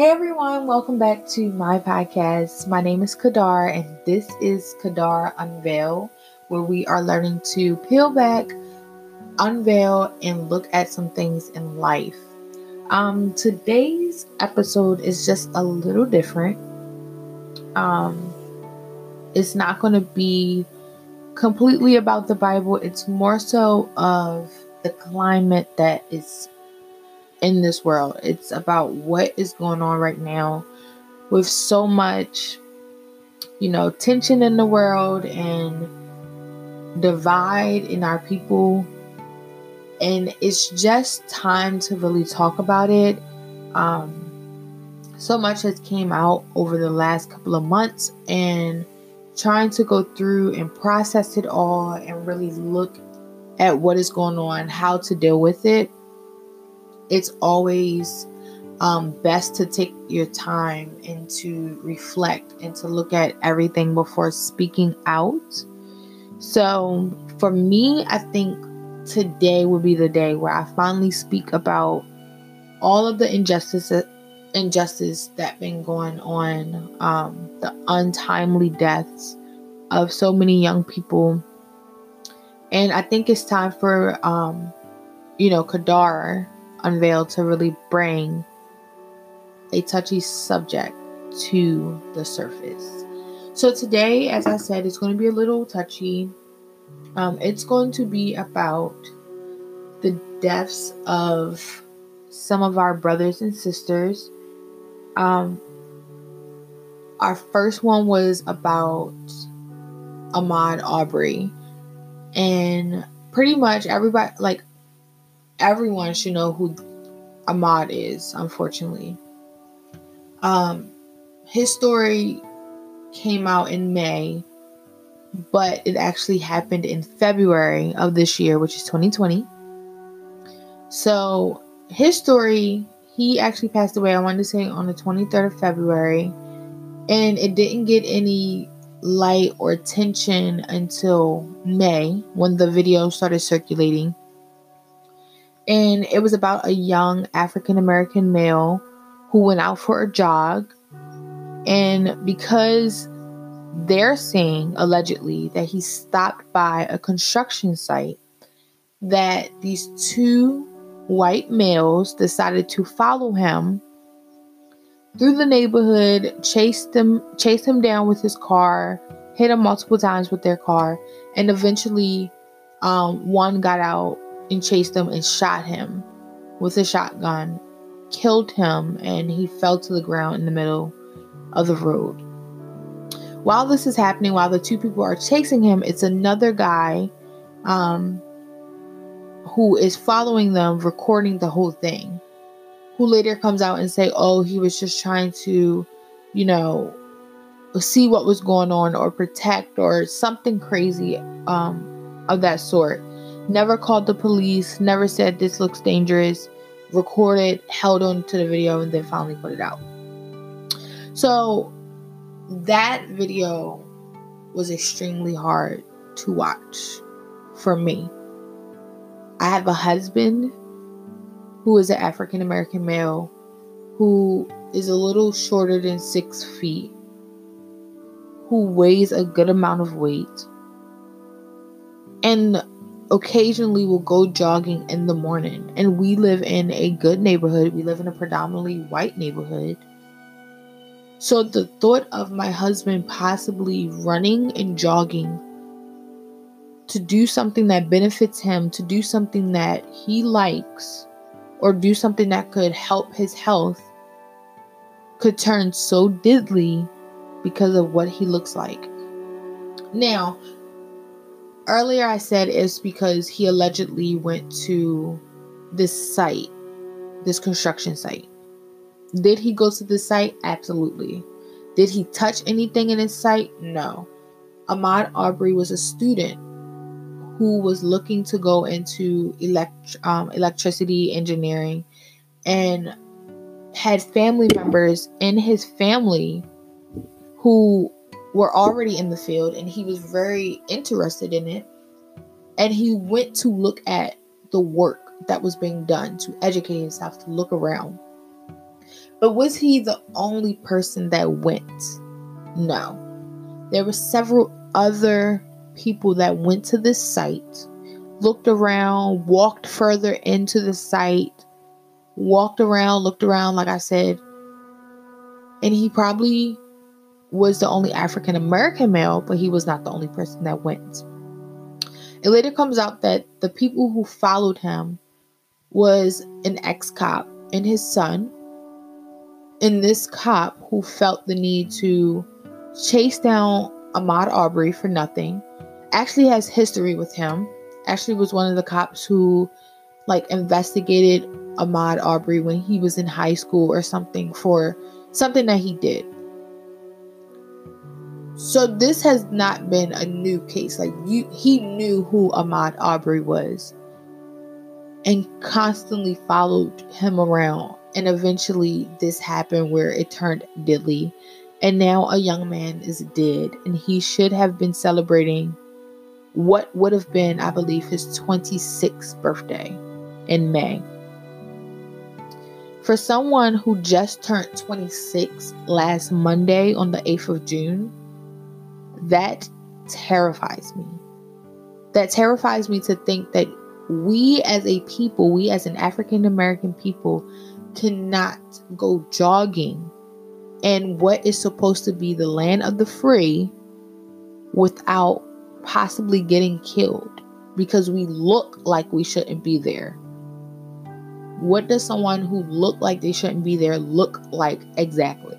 Hey everyone, welcome back to my podcast. My name is Kadar, and this is Kadar Unveil, where we are learning to peel back, unveil, and look at some things in life. Um, today's episode is just a little different. Um, it's not going to be completely about the Bible, it's more so of the climate that is in this world. It's about what is going on right now with so much, you know, tension in the world and divide in our people. And it's just time to really talk about it. Um, so much has came out over the last couple of months and trying to go through and process it all and really look at what is going on, how to deal with it. It's always um, best to take your time and to reflect and to look at everything before speaking out. So, for me, I think today would be the day where I finally speak about all of the injustices injustice that been going on um, the untimely deaths of so many young people and I think it's time for, um, you know, Kadar Unveiled to really bring a touchy subject to the surface. So today, as I said, it's going to be a little touchy. Um, it's going to be about the deaths of some of our brothers and sisters. Um, our first one was about Ahmaud Arbery, and pretty much everybody like everyone should know who Ahmaud is, unfortunately. Um his story came out in May, but it actually happened in February of this year, which is 2020. So his story, he actually passed away, I wanted to say on the 23rd of February, and it didn't get any light or attention until May when the video started circulating. And it was about a young African American male who went out for a jog. And because they're saying allegedly that he stopped by a construction site, that these two white males decided to follow him through the neighborhood, chased him, chased him down with his car, hit him multiple times with their car, and eventually, um, one got out and chased him and shot him with a shotgun, killed him, and he fell to the ground in the middle of the road. While this is happening, while the two people are chasing him, it's another guy um, who is following them, recording the whole thing who later comes out and say, "Oh, he was just trying to, you know, see what was going on or protect or something crazy um, of that sort." Never called the police. Never said this looks dangerous. Recorded, held on to the video, and then finally put it out. So that video was extremely hard to watch for me. I have a husband who is an African American male who is a little shorter than six feet, who weighs a good amount of weight, and occasionally will go jogging in the morning. And we live in a good neighborhood, we live in a predominantly white neighborhood. So the thought of my husband possibly running and jogging to do something that benefits him, to do something that he likes, or do something that could help his health could turn so deadly because of what he looks like. Now, earlier I said it's because he allegedly went to this site, this construction site. Did he go to this site? Absolutely. Did he touch anything in his site? No. Ahmaud Arbery was a student who was looking to go into elect- um, electricity engineering and had family members in his family who were already in the field and he was very interested in it and he went to look at the work that was being done to educate himself to look around But was he the only person that went? No. There were several other people that went to this site, looked around, walked further into the site, walked around, looked around, like I said. And he probably was the only African American male, but he was not the only person that went. It later comes out that the people who followed him was an ex cop and his son. And this cop who felt the need to chase down Ahmaud Arbery for nothing actually has history with him. Actually was one of the cops who like investigated Ahmaud Arbery when he was in high school or something for something that he did. So this has not been a new case. Like you he knew who Ahmaud Arbery was and constantly followed him around. And eventually this happened where it turned deadly. And now a young man is dead and he should have been celebrating what would have been, I believe, his 26th birthday in May. For someone who just turned 26 last Monday on the 8th of June, that terrifies me. That terrifies me to think that we as a people, we as an African American people, cannot go jogging in what is supposed to be the land of the free without possibly getting killed because we look like we shouldn't be there. What does someone who look like they shouldn't be there look like exactly?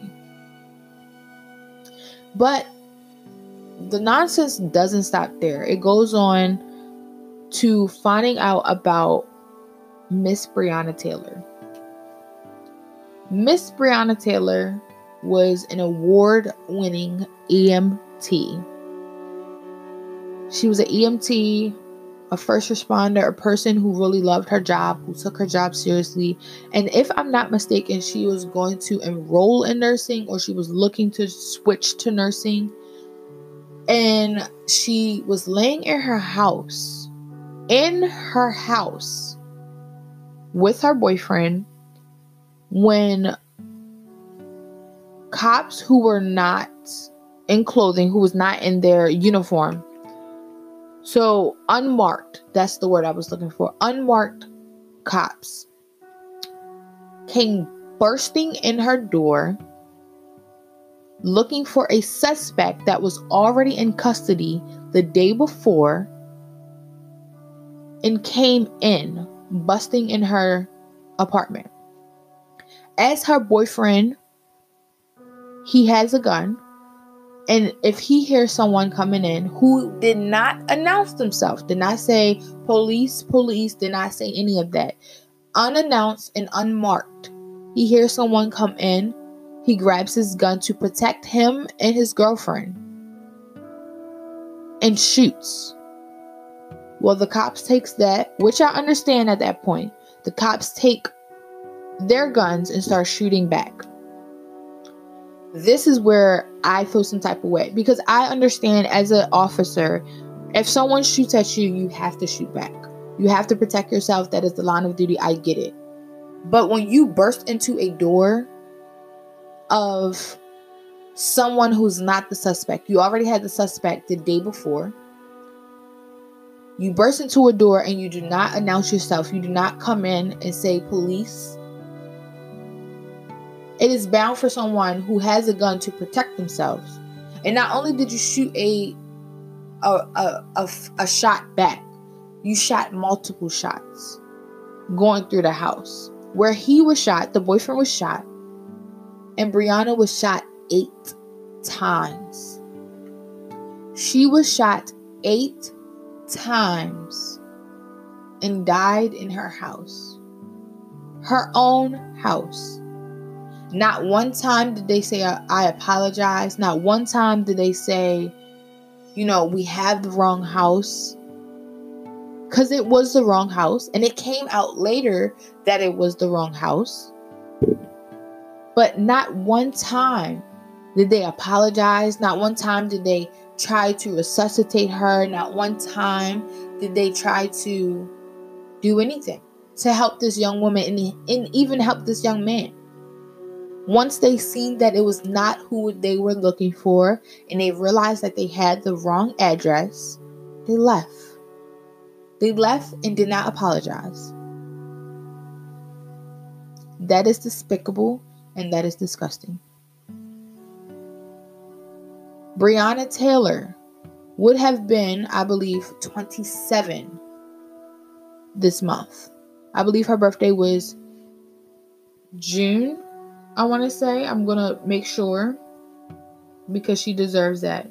But the nonsense doesn't stop there. It goes on to finding out about Miss Breonna Taylor. Miss Breonna Taylor was an award winning EMT. She was an EMT, a first responder, a person who really loved her job, who took her job seriously. And if I'm not mistaken, she was going to enroll in nursing or she was looking to switch to nursing and she was laying in her house, in her house with her boyfriend when cops who were not in clothing, who was not in their uniform, so unmarked, that's the word I was looking for, unmarked cops came bursting in her door looking for a suspect that was already in custody the day before and came in, busting in her apartment. As her boyfriend, he has a gun. And if he hears someone coming in who did not announce themselves, did not say police, police, did not say any of that, unannounced and unmarked, he hears someone come in he grabs his gun to protect him and his girlfriend and shoots. Well, the cops takes that, which I understand at that point. The cops take their guns and start shooting back. This is where I feel some type of way because I understand as an officer, if someone shoots at you, you have to shoot back. You have to protect yourself. That is the line of duty. I get it. But when you burst into a door of someone who's not the suspect. You already had the suspect the day before. You burst into a door and you do not announce yourself. You do not come in and say police. It is bound for someone who has a gun to protect themselves. And not only did you shoot a a, a, a, a shot back, you shot multiple shots going through the house. Where he was shot, the boyfriend was shot and Breonna was shot eight times. She was shot eight times and died in her house. Her own house. Not one time did they say, I apologize. Not one time did they say, you know, we have the wrong house. Because it was the wrong house. And it came out later that it was the wrong house. But not one time did they apologize. Not one time did they try to resuscitate her. Not one time did they try to do anything to help this young woman and, and even help this young man. Once they seen that it was not who they were looking for and they realized that they had the wrong address, they left. They left and did not apologize. That is despicable and that is disgusting. Breonna Taylor would have been, I believe, 27 this month. I believe her birthday was June, I want to say. I'm going to make sure because she deserves that.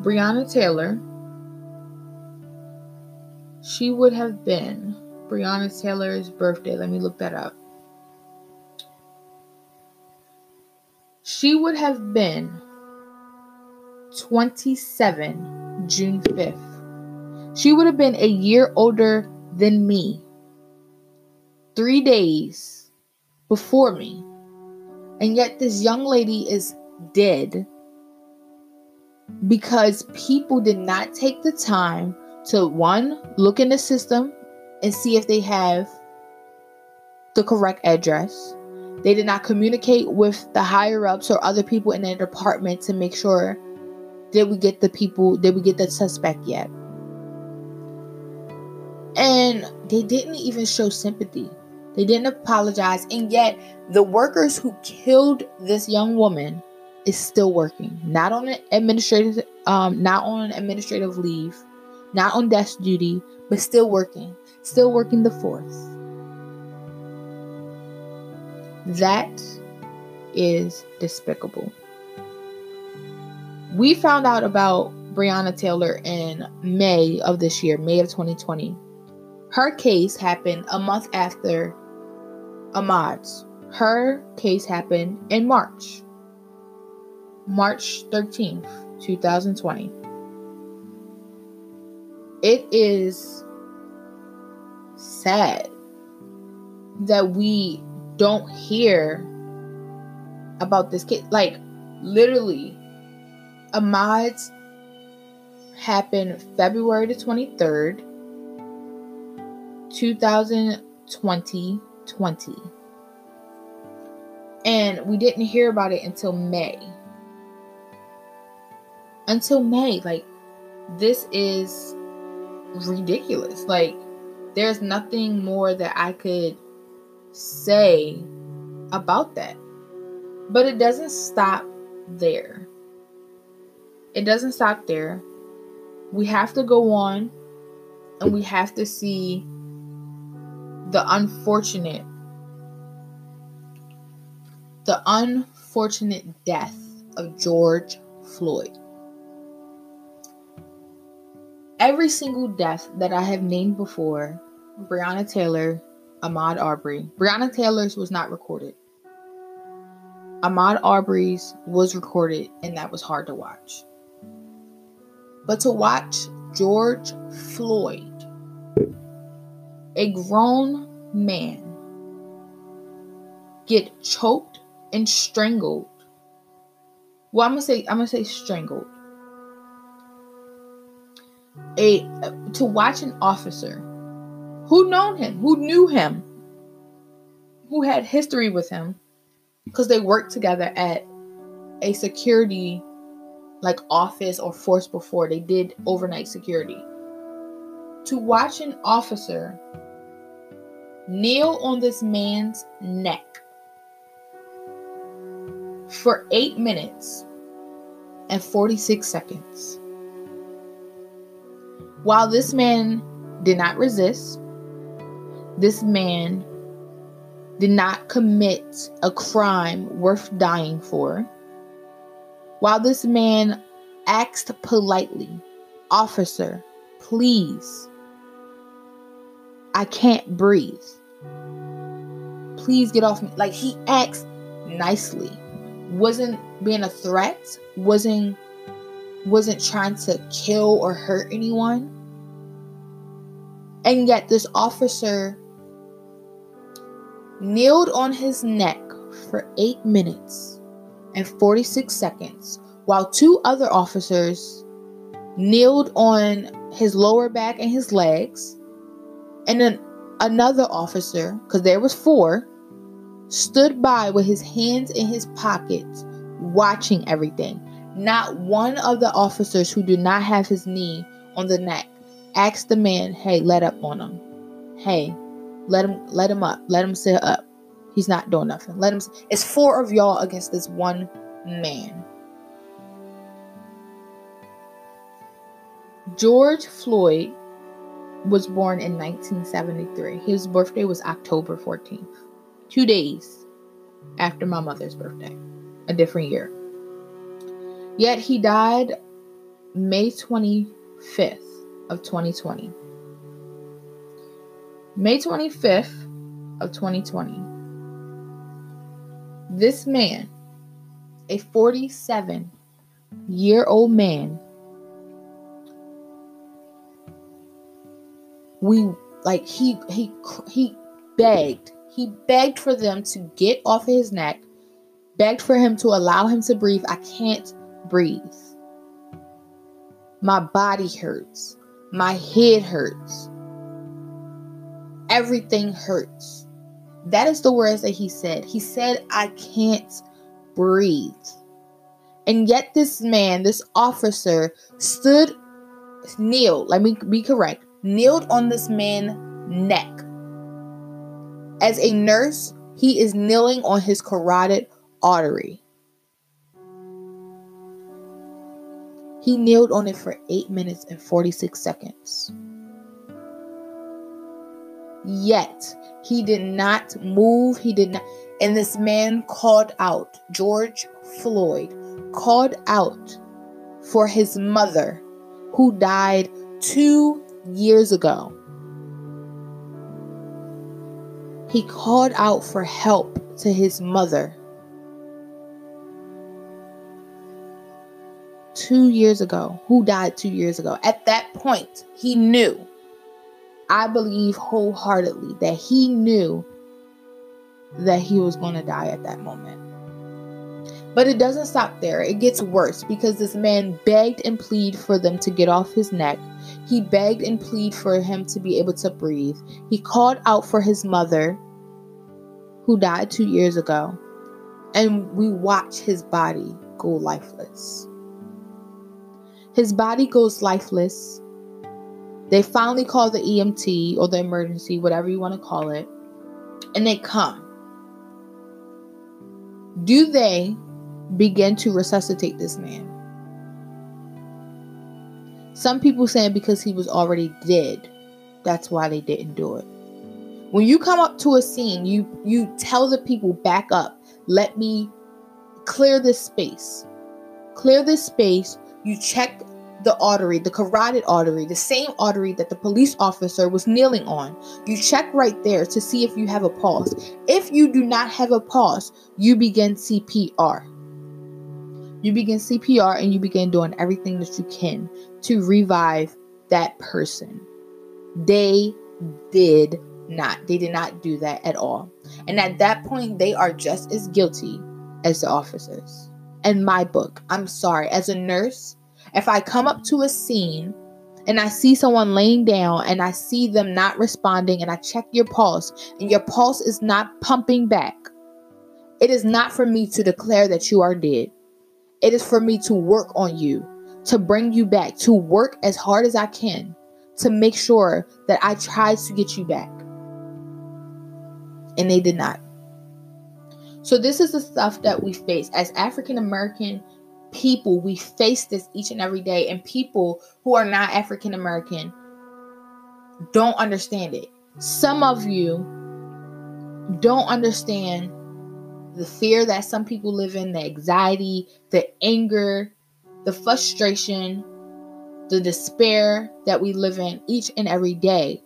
Breonna Taylor, she would have been Breonna Taylor's birthday. Let me look that up. She would have been 27 June 5th. She would have been a year older than me. Three days before me. And yet, this young lady is dead because people did not take the time to one, look in the system and see if they have the correct address. They did not communicate with the higher ups or other people in their department to make sure did we get the people, did we get the suspect yet? And they didn't even show sympathy. They didn't apologize. And yet, the workers who killed this young woman is still working. Not on an administrative um not on administrative leave, not on desk duty, but still working. Still working the force. That is despicable. We found out about Breonna Taylor in May of this year, May of 2020. Her case happened a month after Ahmaud's. Her case happened in March. March 13th, 2020. It is sad that we don't hear about this kid. Like, literally, Ahmaud's happened February the 23rd, 2020. 20. And we didn't hear about it until May. Until May. Like, this is ridiculous. Like, there's nothing more that I could say about that. But it doesn't stop there. It doesn't stop there. We have to go on and we have to see the unfortunate the unfortunate death of George Floyd. Every single death that I have named before, Breonna Taylor, Ahmaud Arbery, Breonna Taylor's was not recorded. Ahmaud Arbery's was recorded, and that was hard to watch. But to watch George Floyd, a grown man, get choked and strangled. Well, I'm gonna say I'm gonna say strangled. A to watch an officer who known him, who knew him, who had history with him, because they worked together at a security like office or force before. They did overnight security. To watch an officer kneel on this man's neck for 8 minutes and 46 seconds. While this man did not resist, this man did not commit a crime worth dying for. While this man asked politely, Officer, please, I can't breathe. Please get off me. Like he asked nicely. Wasn't being a threat, wasn't wasn't trying to kill or hurt anyone. And yet this officer kneeled on his neck for 8 minutes and 46 seconds while two other officers kneeled on his lower back and his legs and then another officer because there was four stood by with his hands in his pockets, watching everything. Not one of the officers who did not have his knee on the neck asked the man, "Hey, let up on him. Hey, let him let him up. Let him sit up. He's not doing nothing. Let him. It's four of y'all against this one man." George Floyd was born in 1973. His birthday was October 14th, two days after my mother's birthday, a different year. Yet he died May 25th of 2020. May 25th of 2020. This man, a 47 year old man, we like he he he begged he begged for them to get off his neck begged for him to allow him to breathe. I can't breathe. My body hurts. My head hurts everything hurts that is the words that he said he said i can't breathe and yet this man this officer stood kneeled let me be correct kneeled on this man's neck. As a nurse, he is kneeling on his carotid artery. He kneeled on it for 8 minutes and 46 seconds. Yet, he did not move. He did not. And this man called out, George Floyd called out for his mother who died two years ago. He called out for help to his mother. Two years ago, who died two years ago. At that point, he knew, I believe wholeheartedly, that he knew that he was going to die at that moment. But it doesn't stop there. It gets worse because this man begged and pleaded for them to get off his neck. He begged and pleaded for him to be able to breathe. He called out for his mother, who died two years ago. And we watch his body go lifeless. His body goes lifeless. They finally call the EMT or the emergency, whatever you want to call it, and they come. Do they begin to resuscitate this man. Some people saying because he was already dead, that's why they didn't do it. When you come up to a scene, you you tell the people back up. Let me clear this space. Clear this space. You check the artery, the carotid artery, the same artery that the police officer was kneeling on. You check right there to see if you have a pulse. If you do not have a pulse, you begin CPR. You begin CPR and you begin doing everything that you can to revive that person. They did not. They did not do that at all. And at that point, they are just as guilty as the officers. In my book, I'm sorry. As a nurse, if I come up to a scene and I see someone laying down and I see them not responding and I check your pulse and your pulse is not pumping back, it is not for me to declare that you are dead. It is for me to work on you, to bring you back, to work as hard as I can to make sure that I tried to get you back. And they did not. So, this is the stuff that we face as African American people. We face this each and every day, and people who are not African American don't understand it. Some of you don't understand the fear that some people live in, the anxiety, the anger, the frustration, the despair that we live in each and every day.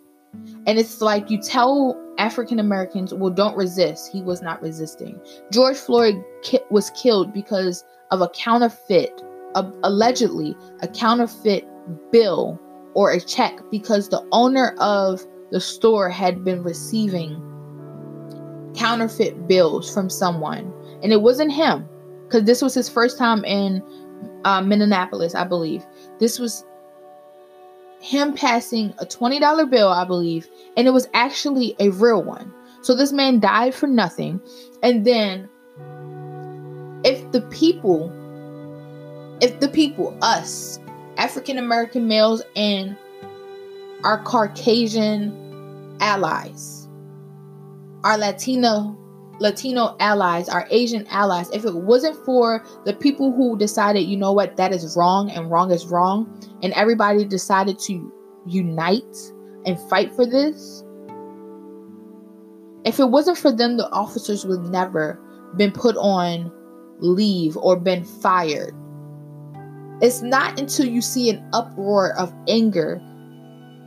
And it's like you tell African Americans, well, don't resist. He was not resisting. George Floyd ki- was killed because of a counterfeit, uh, allegedly, a counterfeit bill or a check because the owner of the store had been receiving counterfeit bills from someone, and it wasn't him because this was his first time in uh, Minneapolis, I believe. This was him passing a $20 bill, I believe, and it was actually a real one. So this man died for nothing. And then if the people, if the people, us, African American males and our Caucasian allies, our Latino Latino allies, our Asian allies, if it wasn't for the people who decided, you know what, that is wrong and wrong is wrong, and everybody decided to unite and fight for this, if it wasn't for them, the officers would never been put on leave or been fired. It's not until you see an uproar of anger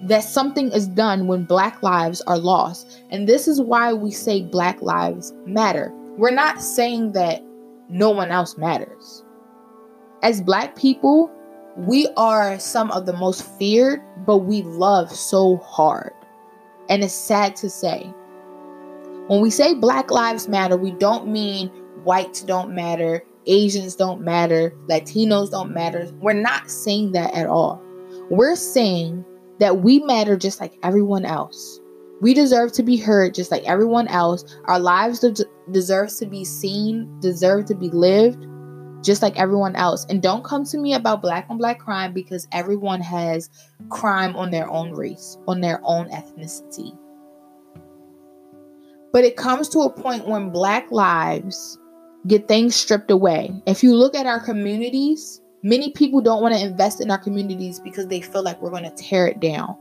that something is done when black lives are lost. And this is why we say black lives matter. We're not saying that no one else matters. As black people, we are some of the most feared, but we love so hard. And it's sad to say. When we say Black Lives Matter, we don't mean whites don't matter, Asians don't matter, Latinos don't matter. We're not saying that at all. We're saying that we matter just like everyone else. We deserve to be heard just like everyone else. Our lives de- deserve to be seen, deserve to be lived just like everyone else. And don't come to me about black on black crime because everyone has crime on their own race, on their own ethnicity. But it comes to a point when black lives get things stripped away. If you look at our communities, many people don't want to invest in our communities because they feel like we're going to tear it down.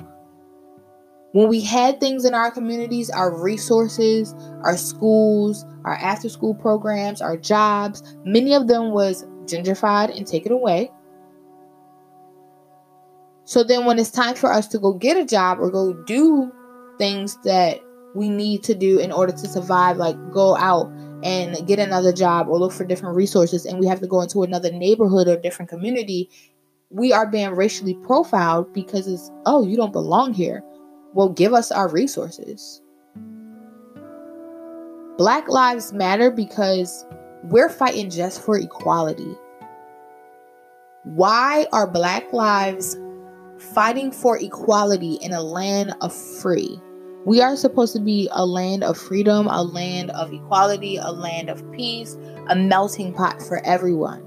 When we had things in our communities, our resources, our schools, our after school programs, our jobs, many of them was gentrified and taken away. So then when it's time for us to go get a job or go do things that we need to do in order to survive, like go out and mm-hmm. get another job or look for different resources, and we have to go into another neighborhood or different community, we are being racially profiled because it's, oh, you don't belong here. Well, give us our resources. Black Lives Matter because we're fighting just for equality. Why are Black lives fighting for equality in a land of free? We are supposed to be a land of freedom, a land of equality, a land of peace, a melting pot for everyone.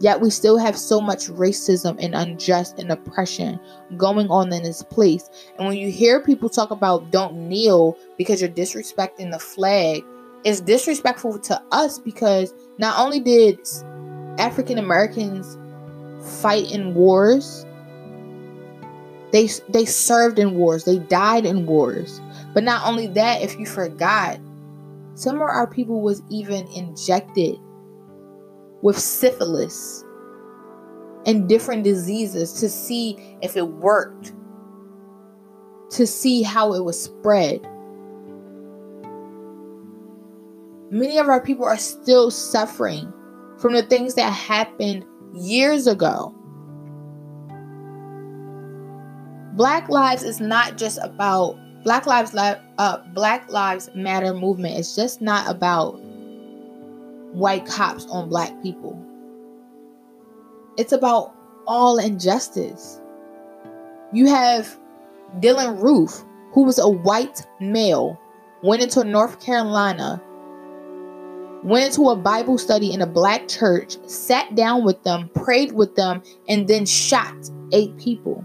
Yet we still have so much racism and unjust and oppression going on in this place. And when you hear people talk about don't kneel because you're disrespecting the flag, it's disrespectful to us because not only did African Americans fight in wars, they they served in wars, they died in wars. But not only that, if you forgot, some of our people was even injected with syphilis and different diseases to see if it worked, to see how it was spread. Many of our people are still suffering from the things that happened years ago. Black lives is not just about Black Lives uh, Black Lives Matter movement is just not about white cops on black people. It's about all injustice. You have Dylann Roof, who was a white male, went into North Carolina, went into a Bible study in a black church, sat down with them, prayed with them, and then shot eight people,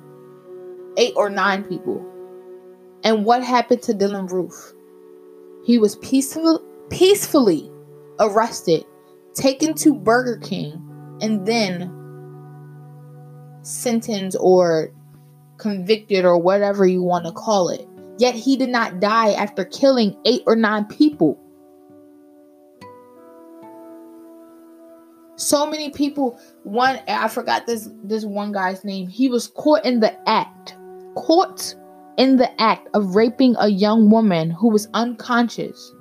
eight or nine people. And what happened to Dylann Roof? He was peaceful, peacefully arrested, taken to Burger King, and then sentenced or convicted or whatever you want to call it. Yet he did not die after killing eight or nine people. So many people, one I forgot this this one guy's name. He was caught in the act. Caught in the act of raping a young woman who was unconscious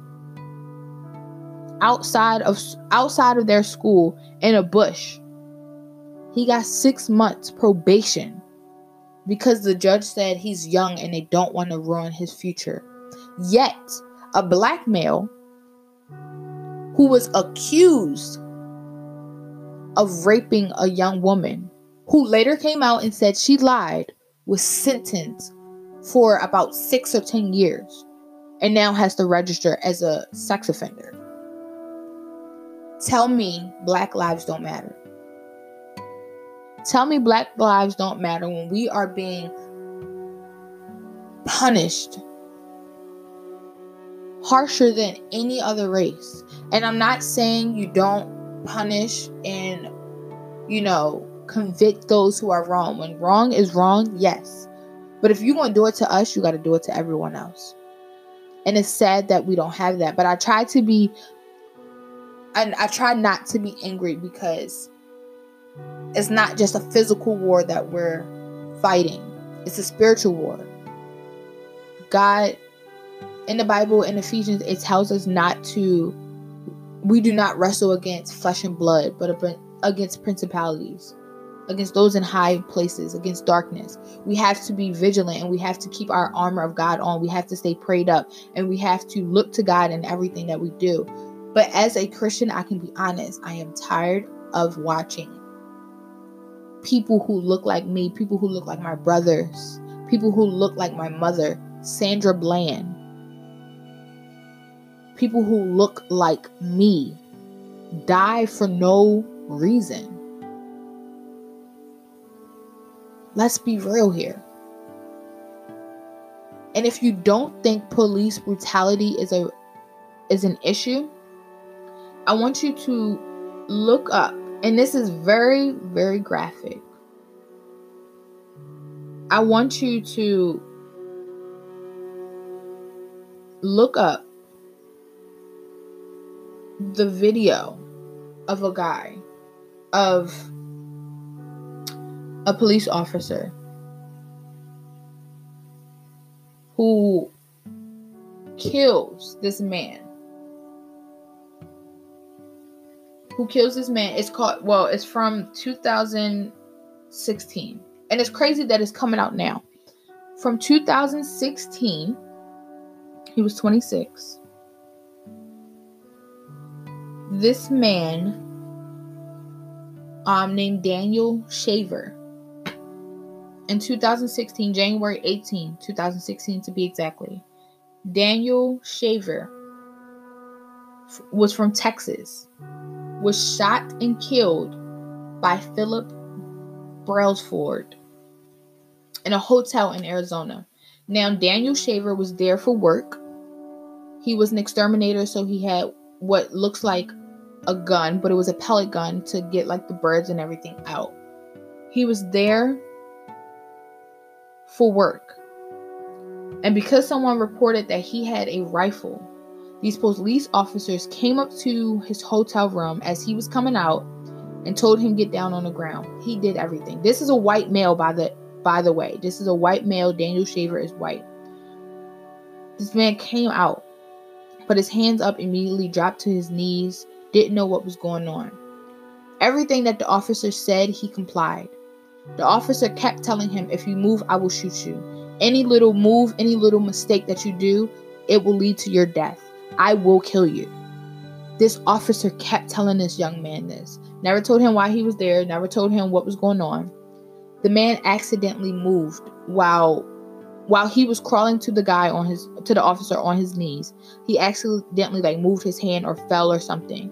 outside of outside of their school in a bush. He got 6 months probation because the judge said he's young and they don't want to ruin his future. Yet, a black male who was accused of raping a young woman, who later came out and said she lied, was sentenced for about six or ten years. and now has to register as a sex offender. Tell me black lives don't matter. Tell me black lives don't matter when we are being punished harsher than any other race. And I'm not saying you don't punish and, you know, convict those who are wrong. When wrong is wrong, yes. But if you're going to do it to us, you got to do it to everyone else. And it's sad that we don't have that. But I try to be, and I try not to be angry because it's not just a physical war that we're fighting, it's a spiritual war. God, in the Bible, in Ephesians, it tells us not to, we do not wrestle against flesh and blood, but against principalities against those in high places, against darkness. We have to be vigilant and we have to keep our armor of God on. We have to stay prayed up and we have to look to God in everything that we do. But as a Christian, I can be honest, I am tired of watching people who look like me, people who look like my brothers, people who look like my mother, Sandra Bland, people who look like me die for no reason Let's be real here. And if you don't think police brutality is a is an issue, I want you to look up and this is very very graphic. I want you to look up the video of a guy of a police officer who kills this man. Who kills this man? It's called, well, it's from 2016. And it's crazy that it's coming out now. From 2016, he was 26. This man, um, named Daniel Shaver, in 2016, January 18, 2016 to be exactly, Daniel Shaver was from Texas, was shot and killed by Philip Brailsford in a hotel in Arizona. Now, Daniel Shaver was there for work. He was an exterminator, so he had what looks like a gun, but it was a pellet gun to get like the birds and everything out. He was there for work. And because someone reported that he had a rifle, these police officers came up to his hotel room as he was coming out and told him get down on the ground. He did everything. This is a white male by the by the way. This is a white male. Daniel Shaver is white. This man came out, put his hands up immediately, dropped to his knees, didn't know what was going on. Everything that the officer said, he complied. The officer kept telling him, If you move, I will shoot you. Any little move, any little mistake that you do, it will lead to your death. I will kill you. This officer kept telling this young man this. Never told him why he was there, never told him what was going on. The man accidentally moved while while he was crawling to the guy on his to the officer on his knees. He accidentally like moved his hand or fell or something.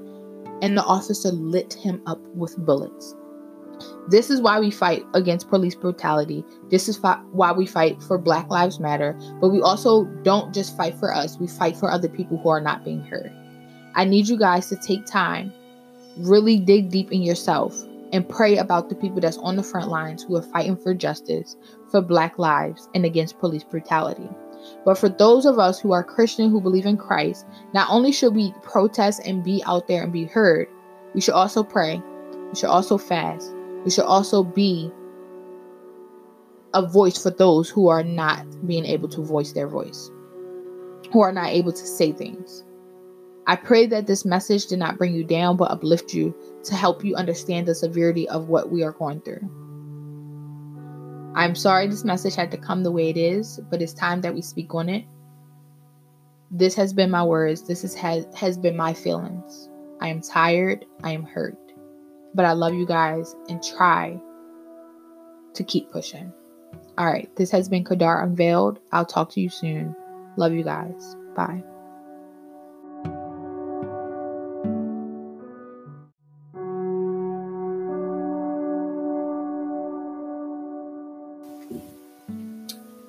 And the officer lit him up with bullets. This is why we fight against police brutality. This is fi- why we fight for Black Lives Matter. But we also don't just fight for us, we fight for other people who are not being heard. I need you guys to take time, really dig deep in yourself, and pray about the people that's on the front lines who are fighting for justice, for Black lives, and against police brutality. But for those of us who are Christian who believe in Christ, not only should we protest and be out there and be heard, we should also pray. We should also fast we should also be a voice for those who are not being able to voice their voice, who are not able to say things. I pray that this message did not bring you down, but uplift you to help you understand the severity of what we are going through. I'm sorry this message had to come the way it is, but it's time that we speak on it. This has been my words. This is, has, has been my feelings. I am tired. I am hurt. But I love you guys and try to keep pushing. All right, this has been Kadar Unveiled. I'll talk to you soon. Love you guys. Bye.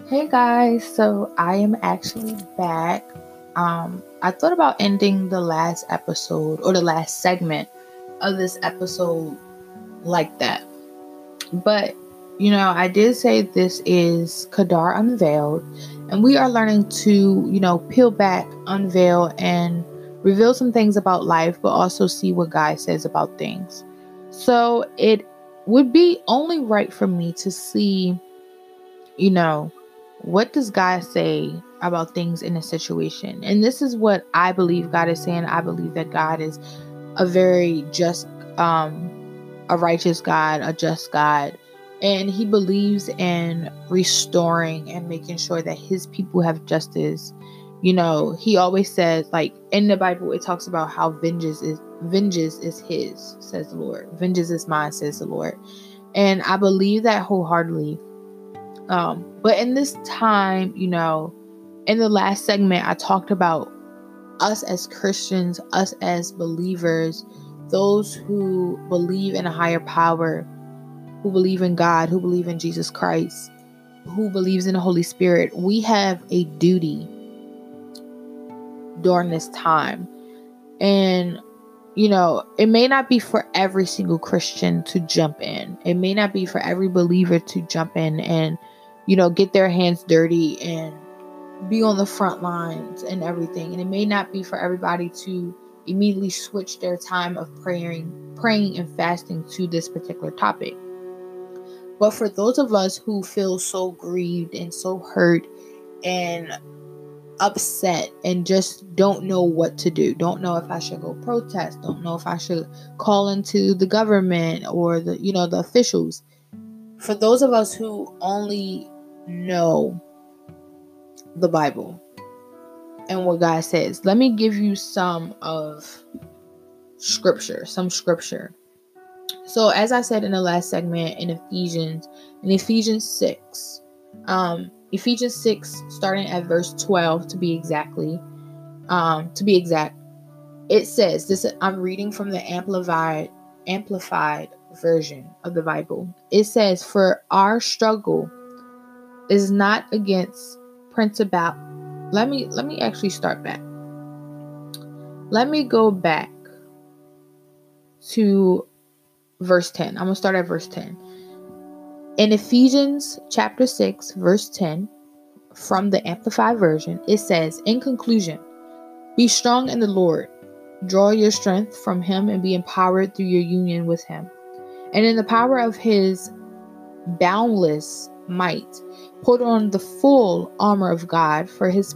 Hey guys, so I am actually back. Um, I thought about ending the last episode or the last segment of this episode like that. But, you know, I did say this is Kadar Unveiled, and we are learning to, you know, peel back, unveil, and reveal some things about life, but also see what God says about things. So it would be only right for me to see, you know, what does God say about things in a situation? And this is what I believe God is saying. I believe that God is a very just, um, a righteous God, a just God. And he believes in restoring and making sure that his people have justice. You know, he always says, like in the Bible, it talks about how vengeance is vengeance is his, says the Lord. Vengeance is mine, says the Lord. And I believe that wholeheartedly. Um, but in this time, you know, in the last segment, I talked about us as Christians, us as believers, those who believe in a higher power, who believe in God, who believe in Jesus Christ, who believes in the Holy Spirit, we have a duty during this time. And you know, it may not be for every single Christian to jump in. It may not be for every believer to jump in and you know, get their hands dirty and be on the front lines and everything. And it may not be for everybody to immediately switch their time of praying, praying and fasting to this particular topic. But for those of us who feel so grieved and so hurt and upset and just don't know what to do, don't know if I should go protest, don't know if I should call into the government or the you know the officials. For those of us who only know the Bible and what God says. Let me give you some of scripture, some scripture. So, as I said in the last segment in Ephesians, in Ephesians 6, um, Ephesians 6, starting at verse 12 to be exactly, um, to be exact, it says this I'm reading from the amplified amplified version of the Bible. It says, For our struggle is not against principal. Let me let me actually start back. Let me go back to verse 10. I'm going to start at verse 10. In Ephesians chapter 6, verse 10, from the Amplified Version, it says, In conclusion, be strong in the Lord, draw your strength from Him, and be empowered through your union with Him. And in the power of His boundless might, Put on the full armor of God, for his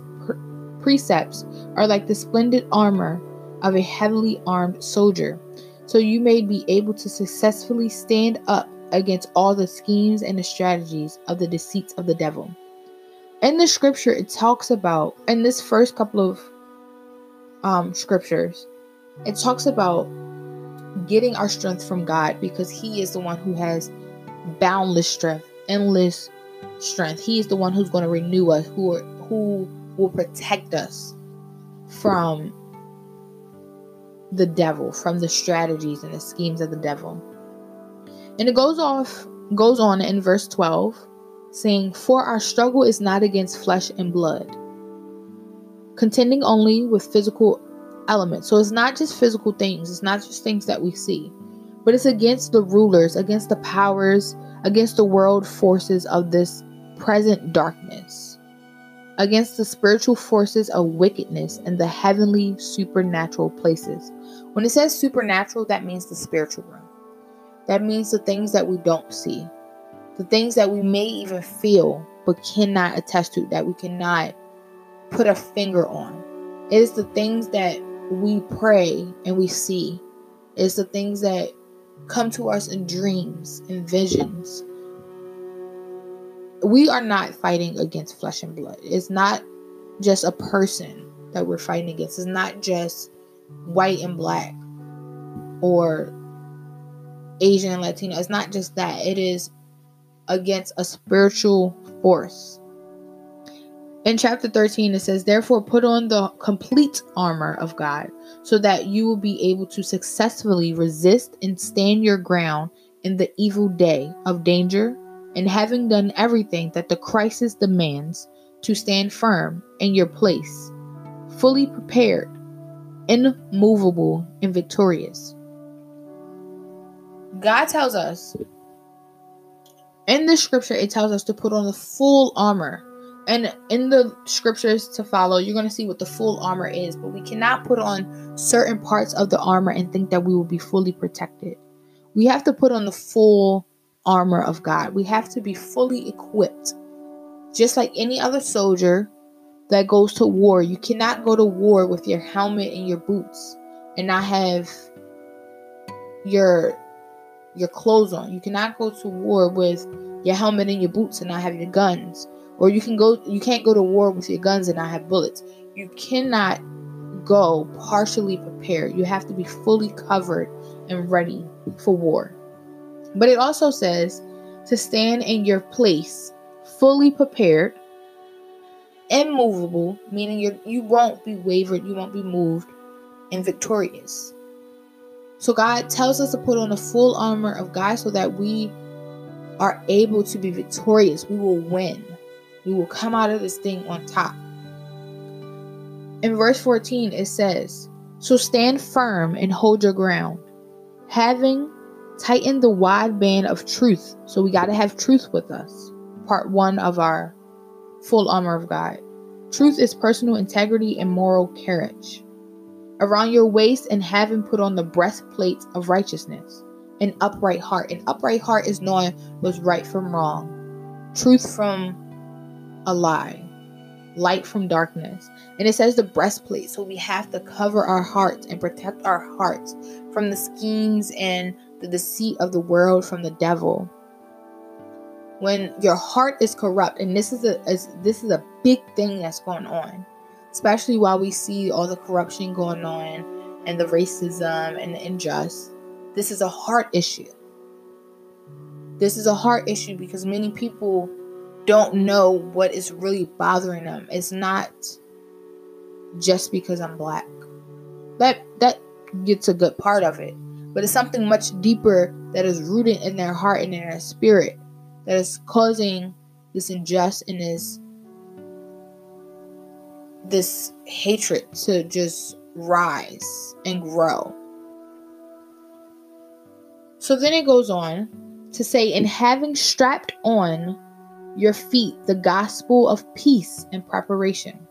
precepts are like the splendid armor of a heavily armed soldier, so you may be able to successfully stand up against all the schemes and the strategies of the deceits of the devil. In the scripture, it talks about, in this first couple of um, scriptures, it talks about getting our strength from God because He is the one who has boundless strength, endless strength. He is the one who's going to renew us, who are, who will protect us from the devil, from the strategies and the schemes of the devil. And it goes off goes on in verse 12 saying, "For our struggle is not against flesh and blood, contending only with physical elements." So it's not just physical things, it's not just things that we see, but it's against the rulers, against the powers, against the world forces of this present darkness, against the spiritual forces of wickedness in the heavenly supernatural places. When it says supernatural, that means the spiritual realm. That means the things that we don't see, the things that we may even feel but cannot attest to, that we cannot put a finger on. It is the things that we pray and we see. It's the things that come to us in dreams and visions we are not fighting against flesh and blood. It's not just a person that we're fighting against. It's not just white and black or Asian and Latino. It's not just that. It is against a spiritual force. In chapter 13, it says, Therefore, put on the complete armor of God, so that you will be able to successfully resist and stand your ground in the evil day of danger, and having done everything that the crisis demands, to stand firm in your place, fully prepared, immovable, and victorious. God tells us in the scripture, it tells us to put on the full armor. And in the scriptures to follow, you're going to see what the full armor is. But we cannot put on certain parts of the armor and think that we will be fully protected. We have to put on the full armor of God. We have to be fully equipped. Just like any other soldier that goes to war, you cannot go to war with your helmet and your boots and not have your your clothes on. You cannot go to war with your helmet and your boots and not have your guns. Or you can go you can't go to war with your guns and not have bullets. You cannot go partially prepared. You have to be fully covered and ready for war. But it also says to stand in your place, fully prepared, immovable, meaning you you won't be wavered, you won't be moved, and victorious. So God tells us to put on the full armor of God so that we are able to be victorious. We will win. We will come out of this thing on top. In verse 14, it says, So stand firm and hold your ground, having tightened the wide band of truth. So we got to have truth with us. Part one of our full armor of God. Truth is personal integrity and moral carriage. around your waist and having put on the breastplate of righteousness, an upright heart. An upright heart is knowing what's right from wrong, truth from a lie, light from darkness. And it says the breastplate, so we have to cover our hearts and protect our hearts from the schemes and the deceit of the world from the devil. When your heart is corrupt, and this is a is, this is a big thing that's going on especially while we see all the corruption going on and the racism and the unjust. This is a heart issue. This is a heart issue because many people don't know what is really bothering them. It's not just because I'm black. That that gets a good part of it. But it's something much deeper that is rooted in their heart and in their spirit that is causing this injustice and this this hatred to just rise and grow. So then it goes on to say, in having strapped on your feet the gospel of peace and preparation.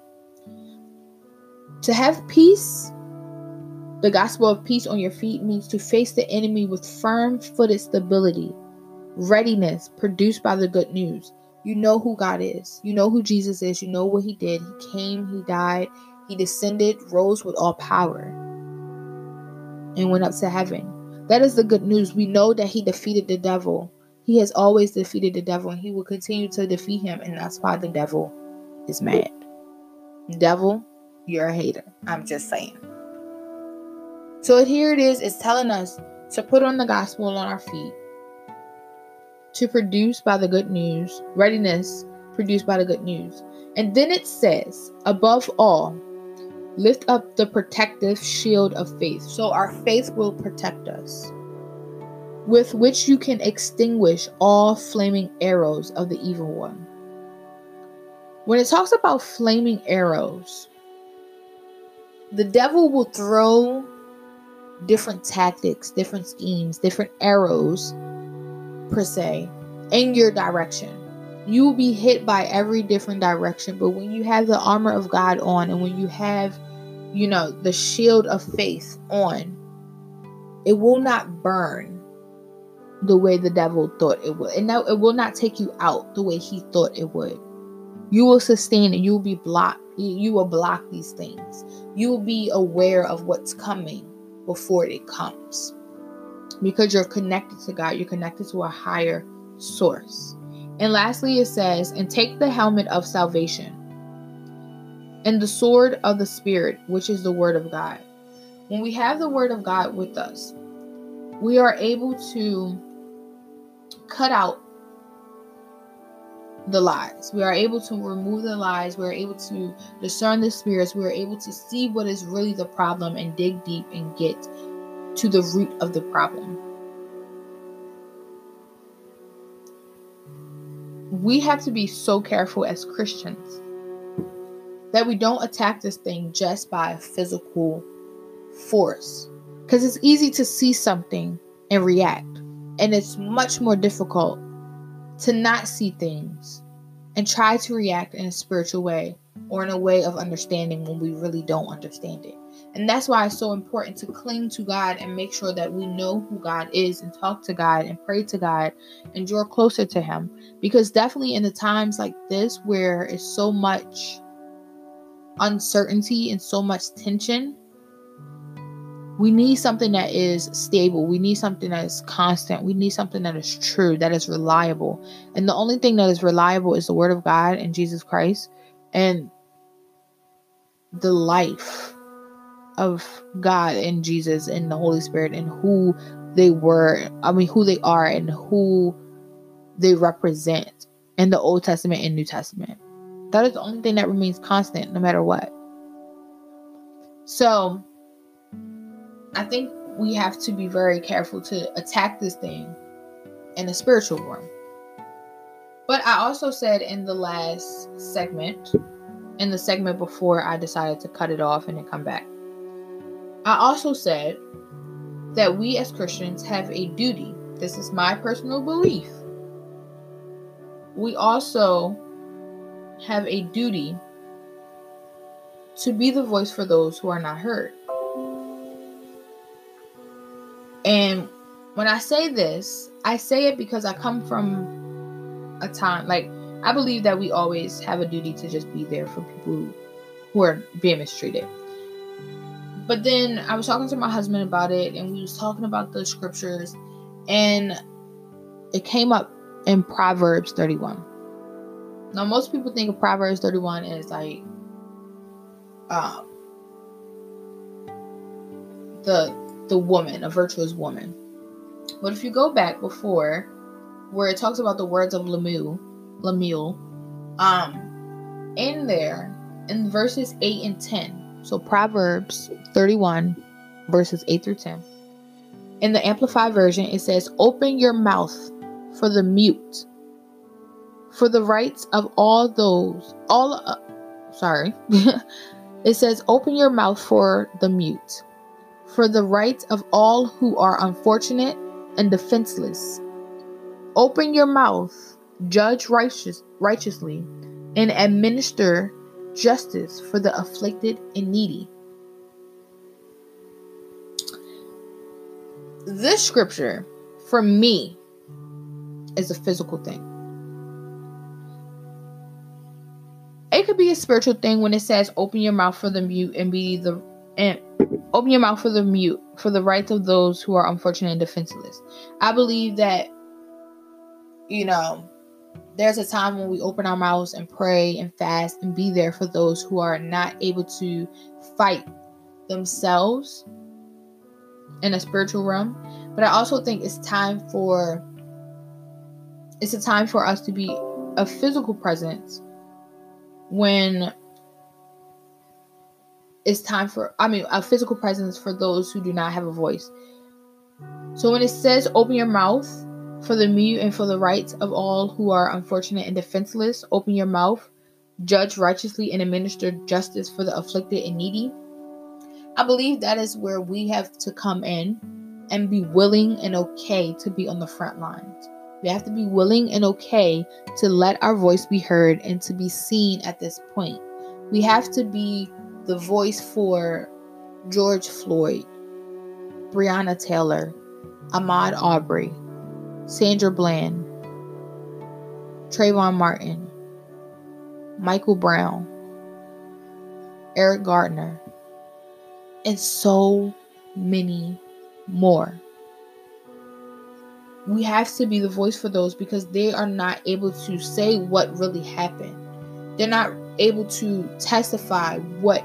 To have peace, the gospel of peace on your feet means to face the enemy with firm footed stability, readiness produced by the good news. You know who God is. You know who Jesus is. You know what he did. He came, he died, he descended, rose with all power, and went up to heaven. That is the good news. We know that he defeated the devil. He has always defeated the devil, and he will continue to defeat him, and that's why the devil is mad. Devil, you're a hater. I'm just saying. So here it is, it's telling us to put on the gospel on our feet to produce by the good news, readiness produced by the good news. And then it says, above all, lift up the protective shield of faith. So our faith will protect us, with which you can extinguish all flaming arrows of the evil one. When it talks about flaming arrows, the devil will throw different tactics, different schemes, different arrows per se in your direction. You will be hit by every different direction, but when you have the armor of God on and when you have, you know, the shield of faith on, it will not burn the way the devil thought it would. And now it will not take you out the way he thought it would. You will sustain and you will be blocked. You will block these things. You will be aware of what's coming before it comes because you're connected to God, you're connected to a higher source. And lastly, it says, and take the helmet of salvation and the sword of the Spirit, which is the Word of God. When we have the Word of God with us, we are able to cut out the lies. We are able to remove the lies. We are able to discern the spirits. We are able to see what is really the problem and dig deep and get to the root of the problem. We have to be so careful as Christians that we don't attack this thing just by physical force. Because it's easy to see something and react, and it's much more difficult to not see things and try to react in a spiritual way or in a way of understanding when we really don't understand it. And that's why it's so important to cling to God and make sure that we know who God is and talk to God and pray to God and draw closer to Him. Because definitely in the times like this where it's so much uncertainty and so much tension, we need something that is stable. We need something that is constant. We need something that is true, that is reliable. And the only thing that is reliable is the Word of God and Jesus Christ and the life of God and Jesus and the Holy Spirit and who they were, I mean, who they are and who they represent in the Old Testament and New Testament. That is the only thing that remains constant no matter what. So, I think we have to be very careful to attack this thing in a spiritual realm. But I also said in the last segment, in the segment before I decided to cut it off and then come back, I also said that we as Christians have a duty. This is my personal belief. We also have a duty to be the voice for those who are not heard. And when I say this, I say it because I come from a time like I believe that we always have a duty to just be there for people who are being mistreated. But then I was talking to my husband about it and we was talking about the scriptures and it came up in Proverbs 31. Now most people think of Proverbs 31 as like um the the woman, a virtuous woman. But if you go back before, where it talks about the words of Lemuel, Lemuel, um, in there, in verses 8 and 10, so Proverbs 31, verses 8 through 10, in the Amplified Version, it says, Open your mouth for the mute, for the rights of all those, all, uh, sorry, it says, Open your mouth for the mute for the rights of all who are unfortunate and defenseless. Open your mouth, judge righteous, righteously, and administer justice for the afflicted and needy. This scripture, for me, is a physical thing. It could be a spiritual thing when it says, Open your mouth for the mute and be the and open your mouth for the mute, for the rights of those who are unfortunate and defenseless. I believe that, you know, there's a time when we open our mouths and pray and fast and be there for those who are not able to fight themselves in a spiritual realm. But I also think it's time for it's a time for us to be a physical presence when it's time for i mean a physical presence for those who do not have a voice. So when it says open your mouth for the mute and for the rights of all who are unfortunate and defenseless open your mouth judge righteously and administer justice for the afflicted and needy. I believe that is where we have to come in and be willing and okay to be on the front lines. We have to be willing and okay to let our voice be heard and to be seen at this point. We have to be the voice for George Floyd, Breonna Taylor, Ahmaud Arbery, Sandra Bland, Trayvon Martin, Michael Brown, Eric Gardner, and so many more. We have to be the voice for those because they are not able to say what really happened. They're not able to testify what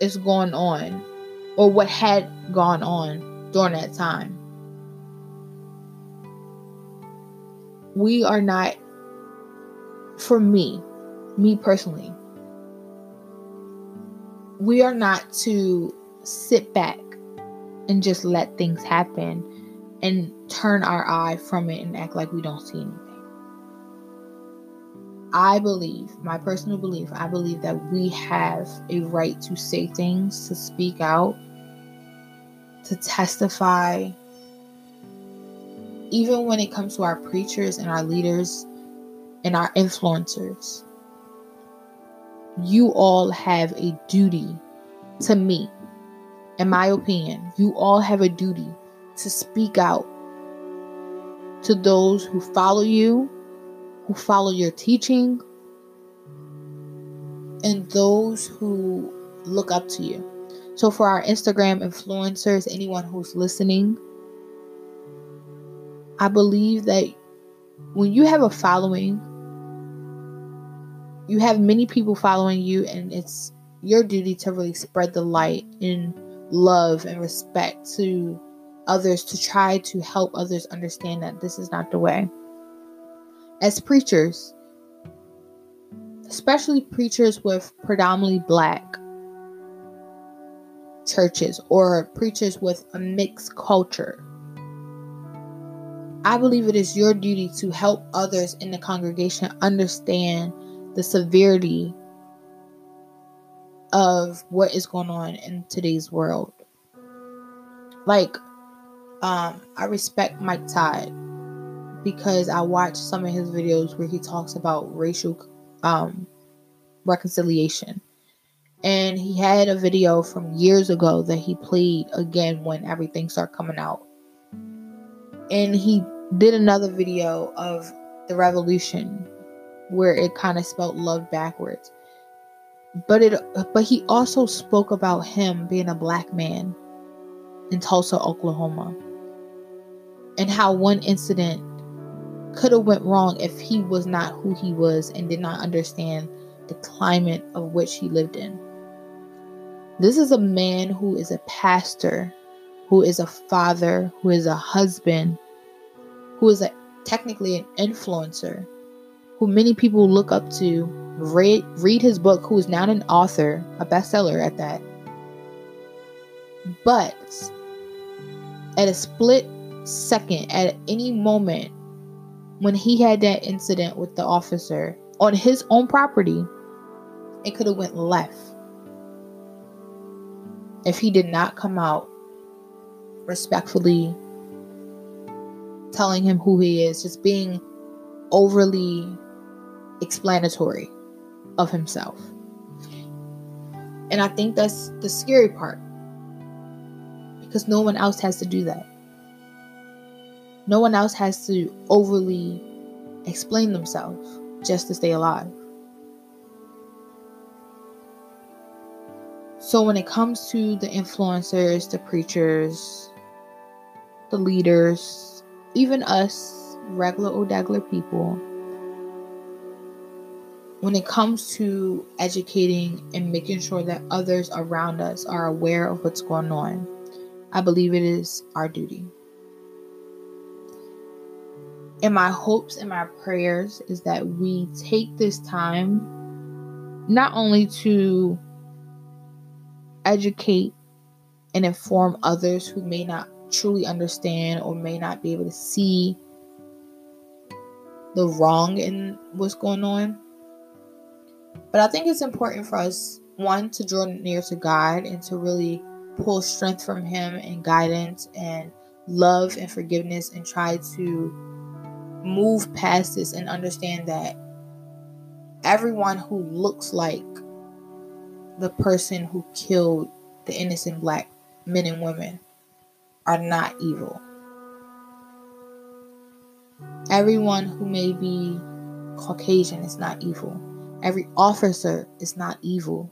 is going on or what had gone on during that time. We are not for me, me personally, we are not to sit back and just let things happen and turn our eye from it and act like we don't see anything. I believe, my personal belief, I believe that we have a right to say things, to speak out, to testify, even when it comes to our preachers and our leaders and our influencers. You all have a duty to me, in my opinion. You all have a duty to speak out to those who follow you, who follow your teaching, and those who look up to you. So, for our Instagram influencers, anyone who's listening, I believe that when you have a following, you have many people following you, and it's your duty to really spread the light in love and respect to others to try to help others understand that this is not the way. As preachers, especially preachers with predominantly black churches or preachers with a mixed culture, I believe it is your duty to help others in the congregation understand the severity of what is going on in today's world. Like, um, I respect Mike Todd because I watched some of his videos where he talks about racial um, reconciliation. And he had a video from years ago that he played again when everything started coming out. And he did another video of the revolution where it kind of spelled love backwards. But it but he also spoke about him being a black man in Tulsa, Oklahoma. And how one incident could have went wrong if he was not who he was and did not understand the climate of which he lived in. This is a man who is a pastor, who is a father, who is a husband, who is a technically an influencer, who many people look up to, read read his book, who is now an author, a bestseller at that. But at a split second, at any moment, when he had that incident with the officer on his own property, it could have went left if he did not come out respectfully telling him who he is, just being overly explanatory of himself. And I think that's the scary part because no one else has to do that. No one else has to overly explain themselves just to stay alive. So, when it comes to the influencers, the preachers, the leaders, even us, regular O'Dagler people, when it comes to educating and making sure that others around us are aware of what's going on, I believe it is our duty. And my hopes and my prayers is that we take this time not only to educate and inform others who may not truly understand or may not be able to see the wrong in what's going on. But I think it's important for us, one, to draw near to God and to really pull strength from Him and guidance and love and forgiveness and try to move past this and understand that everyone who looks like the person who killed the innocent black men and women are not evil. Everyone who may be Caucasian is not evil. Every officer is not evil.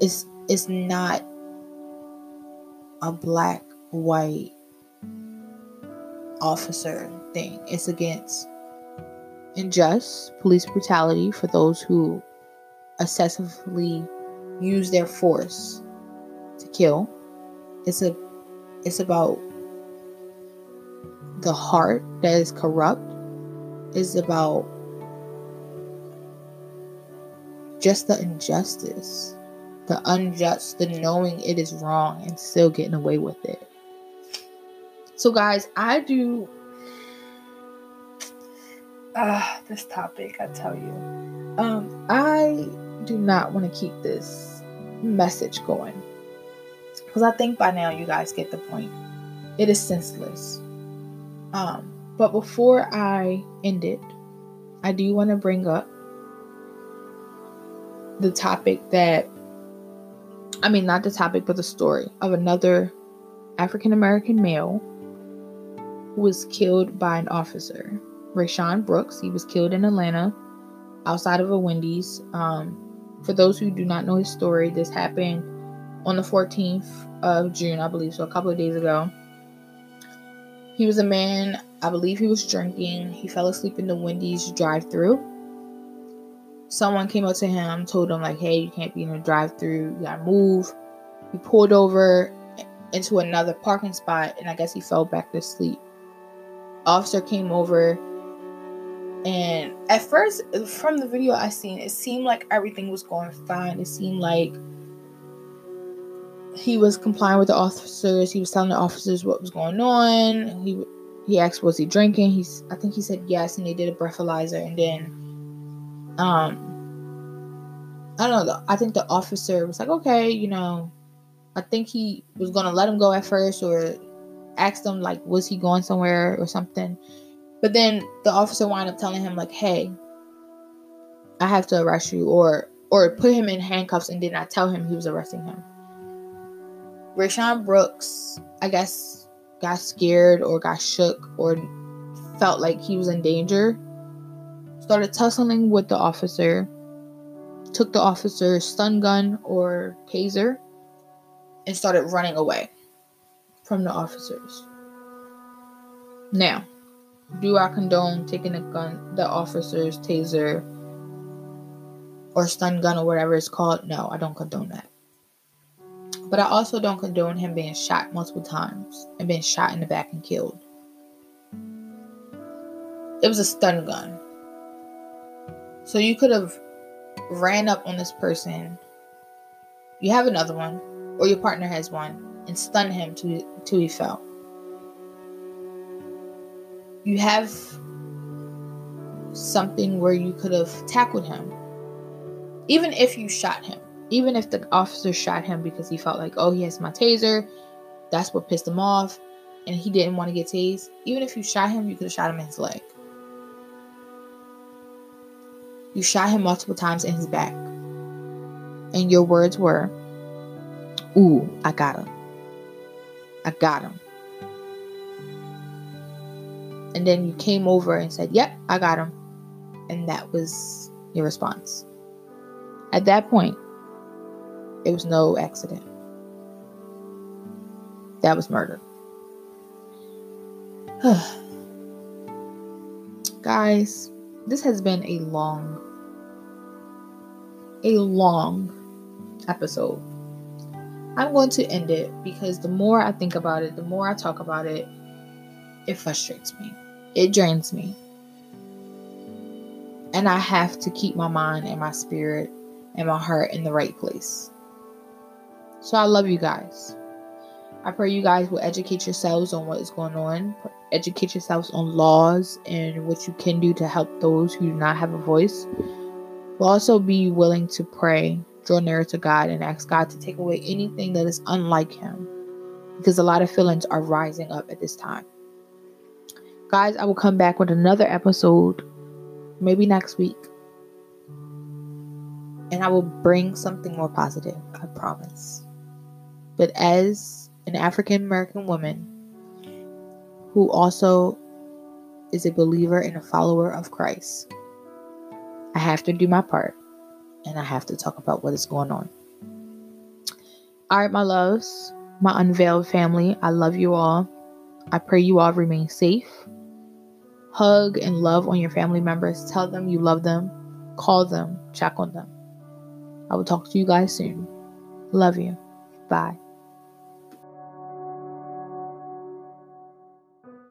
It's it's not a black white officer thing. It's against unjust police brutality for those who excessively use their force to kill. It's a it's about the heart that is corrupt It's about just the injustice, the unjust, the knowing it is wrong and still getting away with it. So, guys, I do. Ah, uh, this topic, I tell you. Um, I do not want to keep this message going. Because I think by now you guys get the point. It is senseless. Um, but before I end it, I do want to bring up the topic that I mean not the topic but the story of another African American male was killed by an officer. Rayshard Brooks, he was killed in Atlanta outside of a Wendy's. Um, for those who do not know his story, this happened on the 14th of June, I believe, so a couple of days ago. He was a man, I believe he was drinking. He fell asleep in the Wendy's drive through. Someone came up to him, told him, like, hey, you can't be in the drive through, you gotta move. He pulled over into another parking spot, and I guess he fell back to sleep. Officer came over, and at first, from the video I seen, it seemed like everything was going fine. It seemed like he was complying with the officers. He was telling the officers what was going on. He he asked, "Was he drinking?" He's I think he said yes, and they did a breathalyzer, and then um I don't know. I think the officer was like, "Okay, you know." I think he was gonna let him go at first, or asked him like, "Was he going somewhere or something?" But then the officer wound up telling him like, "Hey, I have to arrest you," or or put him in handcuffs and did not tell him he was arresting him. Rayshard Brooks, I guess, got scared or got shook or felt like he was in danger, started tussling with the officer, took the officer's stun gun or taser, and started running away from the officers. Now, do I condone taking the gun, the officer's taser, or stun gun or whatever it's called? No, I don't condone that. But I also don't condone him being shot multiple times and being shot in the back and killed. It was a stun gun. So you could have ran up on this person. You have another one, or your partner has one, and stun him till, till he fell. You have something where you could have tackled him. Even if you shot him even if the officer shot him because he felt like, oh, he has my taser, that's what pissed him off, and he didn't want to get tased, even if you shot him, you could have shot him in his leg. You shot him multiple times in his back. And your words were, Ooh, I got him. I got him. And then you came over and said, Yep, I got him. And that was your response. At that point, it was no accident. That was murder. Guys, this has been a long, a long episode. I'm going to end it because the more I think about it, the more I talk about it, it frustrates me. It drains me. And I have to keep my mind and my spirit and my heart in the right place. So I love you guys. I pray you guys will educate yourselves on what is going on, educate yourselves on laws and what you can do to help those who do not have a voice. Will also be willing to pray, draw nearer to God, and ask God to take away anything that is unlike Him, because a lot of feelings are rising up at this time. Guys, I will come back with another episode, maybe next week, and I will bring something more positive. I promise. But as an African American woman who also is a believer and a follower of Christ, I have to do my part and I have to talk about what is going on. All right, my loves, my unveiled family, I love you all. I pray you all remain safe. Hug and love on your family members. Tell them you love them. Call them. Check on them. I will talk to you guys soon. Love you. Bye.